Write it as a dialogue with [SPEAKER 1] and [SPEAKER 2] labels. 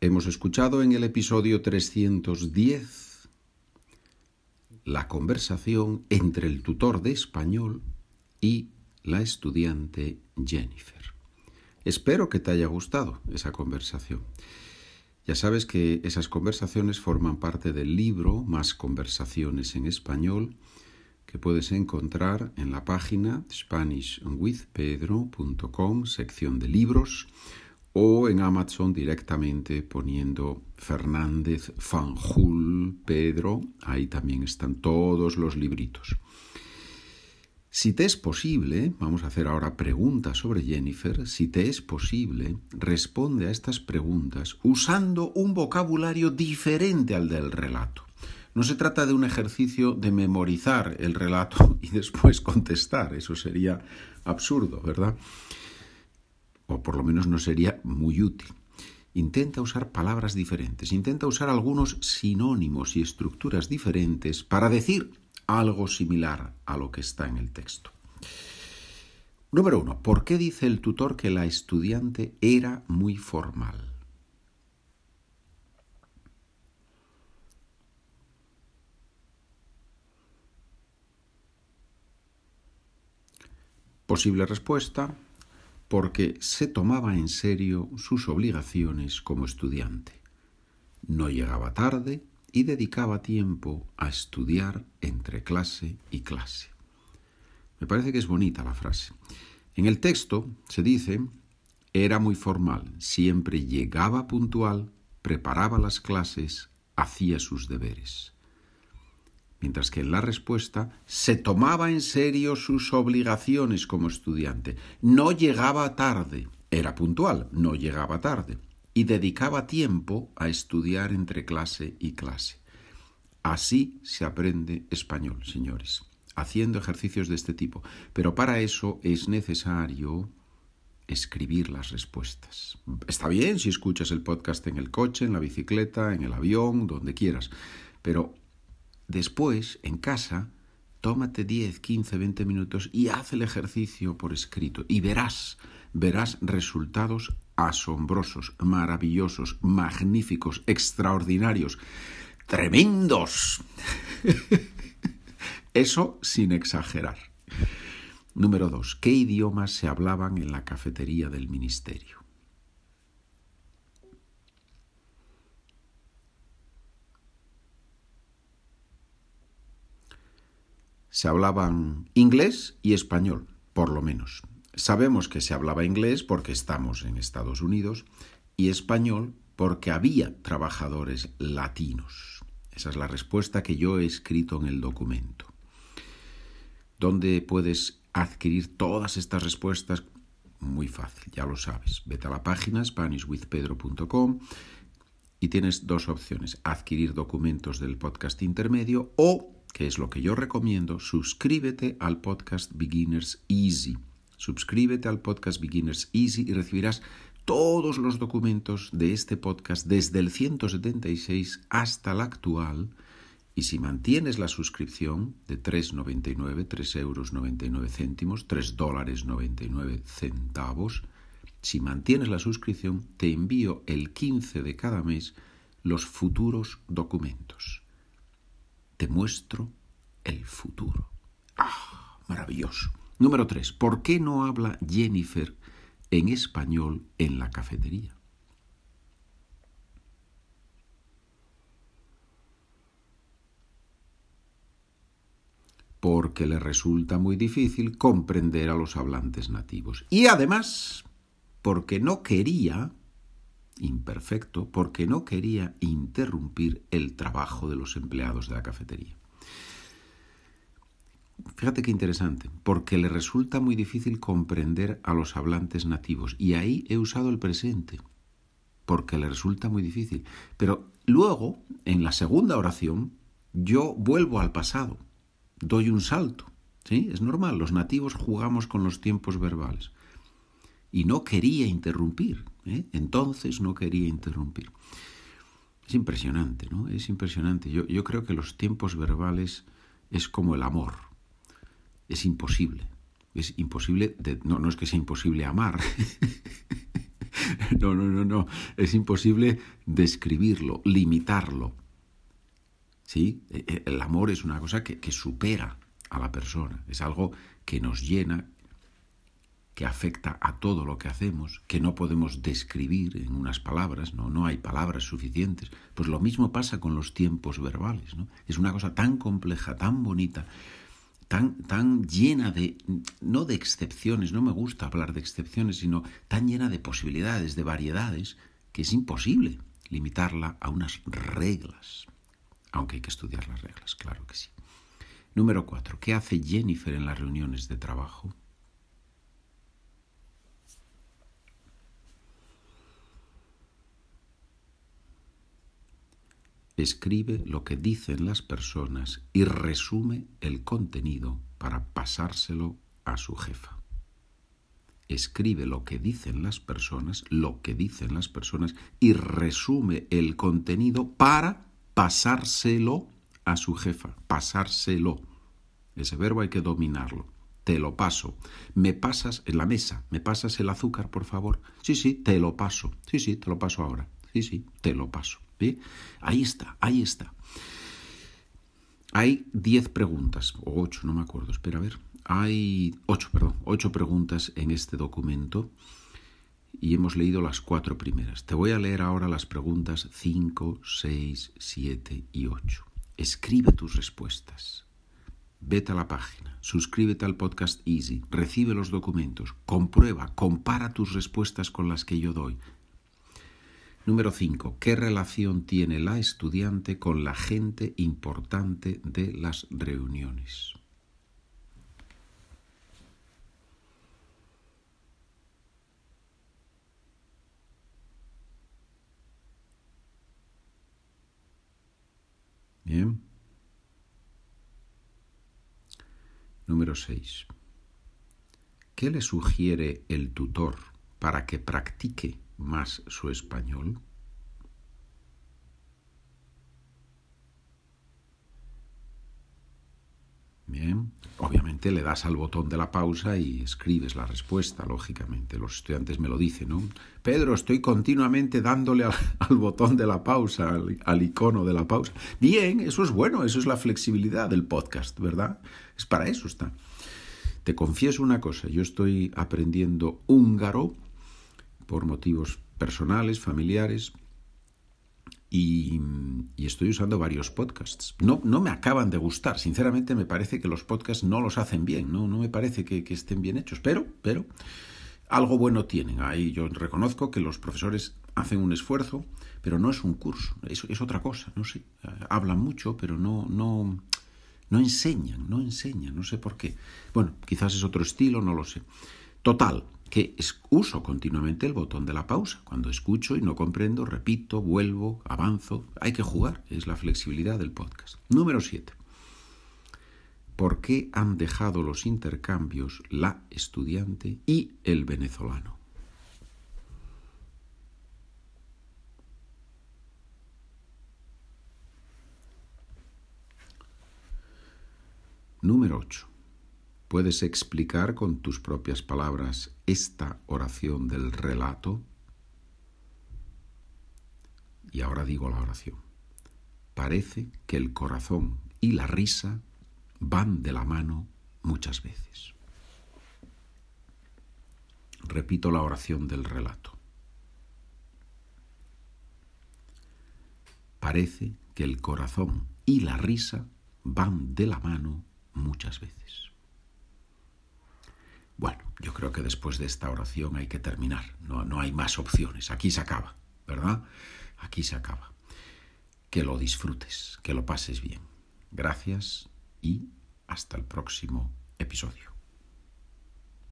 [SPEAKER 1] Hemos escuchado en el episodio 310 la conversación entre el tutor de español y la estudiante Jennifer. Espero que te haya gustado esa conversación. Ya sabes que esas conversaciones forman parte del libro Más conversaciones en español que puedes encontrar en la página SpanishWithPedro.com, sección de libros o en Amazon directamente poniendo Fernández Fanjul Pedro, ahí también están todos los libritos. Si te es posible, vamos a hacer ahora preguntas sobre Jennifer, si te es posible, responde a estas preguntas usando un vocabulario diferente al del relato. No se trata de un ejercicio de memorizar el relato y después contestar, eso sería absurdo, ¿verdad? O por lo menos no sería muy útil. Intenta usar palabras diferentes, intenta usar algunos sinónimos y estructuras diferentes para decir algo similar a lo que está en el texto. Número uno, ¿por qué dice el tutor que la estudiante era muy formal? Posible respuesta, porque se tomaba en serio sus obligaciones como estudiante. No llegaba tarde y dedicaba tiempo a estudiar entre clase y clase. Me parece que es bonita la frase. En el texto se dice, era muy formal, siempre llegaba puntual, preparaba las clases, hacía sus deberes mientras que en la respuesta se tomaba en serio sus obligaciones como estudiante, no llegaba tarde, era puntual, no llegaba tarde, y dedicaba tiempo a estudiar entre clase y clase. Así se aprende español, señores, haciendo ejercicios de este tipo, pero para eso es necesario escribir las respuestas. Está bien si escuchas el podcast en el coche, en la bicicleta, en el avión, donde quieras, pero Después, en casa, tómate 10, 15, 20 minutos y haz el ejercicio por escrito y verás, verás resultados asombrosos, maravillosos, magníficos, extraordinarios, tremendos. Eso sin exagerar. Número 2. ¿Qué idiomas se hablaban en la cafetería del ministerio? Se hablaban inglés y español, por lo menos. Sabemos que se hablaba inglés porque estamos en Estados Unidos y español porque había trabajadores latinos. Esa es la respuesta que yo he escrito en el documento. ¿Dónde puedes adquirir todas estas respuestas? Muy fácil, ya lo sabes. Vete a la página SpanishWithPedro.com y tienes dos opciones, adquirir documentos del podcast intermedio o que es lo que yo recomiendo, suscríbete al podcast Beginners Easy. Suscríbete al podcast Beginners Easy y recibirás todos los documentos de este podcast desde el 176 hasta el actual. Y si mantienes la suscripción de 3,99, 3 euros 99 céntimos, 3 dólares 99 centavos, si mantienes la suscripción, te envío el 15 de cada mes los futuros documentos te muestro el futuro. ¡Ah! Maravilloso. Número 3. ¿Por qué no habla Jennifer en español en la cafetería? Porque le resulta muy difícil comprender a los hablantes nativos. Y además, porque no quería imperfecto porque no quería interrumpir el trabajo de los empleados de la cafetería. Fíjate qué interesante, porque le resulta muy difícil comprender a los hablantes nativos. Y ahí he usado el presente, porque le resulta muy difícil. Pero luego, en la segunda oración, yo vuelvo al pasado, doy un salto. ¿Sí? Es normal, los nativos jugamos con los tiempos verbales. Y no quería interrumpir, ¿eh? Entonces no quería interrumpir. Es impresionante, ¿no? Es impresionante. Yo, yo creo que los tiempos verbales es como el amor. Es imposible. Es imposible, no, no es que sea imposible amar. No, no, no, no. Es imposible describirlo, limitarlo. ¿Sí? E, e, el amor es una cosa que, que supera a la persona. Es algo que nos llena, que afecta a todo lo que hacemos, que no podemos describir en unas palabras, no, no hay palabras suficientes. Pues lo mismo pasa con los tiempos verbales, ¿no? Es una cosa tan compleja, tan bonita, tan, tan llena de, no de excepciones, no me gusta hablar de excepciones, sino tan llena de posibilidades, de variedades, que es imposible limitarla a unas reglas. Aunque hay que estudiar las reglas, claro que sí. Número cuatro, ¿qué hace Jennifer en las reuniones de trabajo? Escribe lo que dicen las personas y resume el contenido para pasárselo a su jefa. Escribe lo que dicen las personas, lo que dicen las personas y resume el contenido para pasárselo a su jefa. Pasárselo. Ese verbo hay que dominarlo. Te lo paso. Me pasas en la mesa. ¿Me pasas el azúcar, por favor? Sí, sí, te lo paso. Sí, sí, te lo paso ahora. Sí, sí, te lo paso. Ahí está, ahí está. Hay diez preguntas, o ocho, no me acuerdo, espera a ver. Hay ocho, perdón, ocho preguntas en este documento y hemos leído las cuatro primeras. Te voy a leer ahora las preguntas cinco, seis, siete y ocho. Escribe tus respuestas. Vete a la página, suscríbete al podcast Easy, recibe los documentos, comprueba, compara tus respuestas con las que yo doy. Número 5. ¿Qué relación tiene la estudiante con la gente importante de las reuniones? Bien. Número 6. ¿Qué le sugiere el tutor para que practique más su español? Bien, obviamente le das al botón de la pausa y escribes la respuesta, lógicamente. Los estudiantes me lo dicen, ¿no? Pedro, estoy continuamente dándole al, botón de la pausa, al, icono de la pausa. Bien, eso es bueno, eso es la flexibilidad del podcast, ¿verdad? Es para eso está. Te confieso una cosa, yo estoy aprendiendo húngaro por motivos personales, familiares, y, estoy usando varios podcasts. No, no me acaban de gustar, sinceramente me parece que los podcasts no los hacen bien, no, no me parece que, estén bien hechos, pero, pero algo bueno tienen. Ahí yo reconozco que los profesores hacen un esfuerzo, pero no es un curso, es, es otra cosa, no sé. Hablan mucho, pero no, no, no enseñan, no enseñan, no sé por qué. Bueno, quizás es otro estilo, no lo sé. Total, que uso continuamente el botón de la pausa. Cuando escucho y no comprendo, repito, vuelvo, avanzo. Hay que jugar, es la flexibilidad del podcast. Número 7. ¿Por qué han dejado los intercambios la estudiante y el venezolano? Número 8. ¿Puedes explicar con tus propias palabras esta oración del relato? Y ahora digo la oración. Parece que el corazón y la risa van de la mano muchas veces. Repito la oración del relato. Parece que el corazón y la risa van de la mano muchas veces. Que después de esta oración hay que terminar. No, no hay más opciones. Aquí se acaba, ¿verdad? Aquí se acaba. Que lo disfrutes, que lo pases bien. Gracias y hasta el próximo episodio.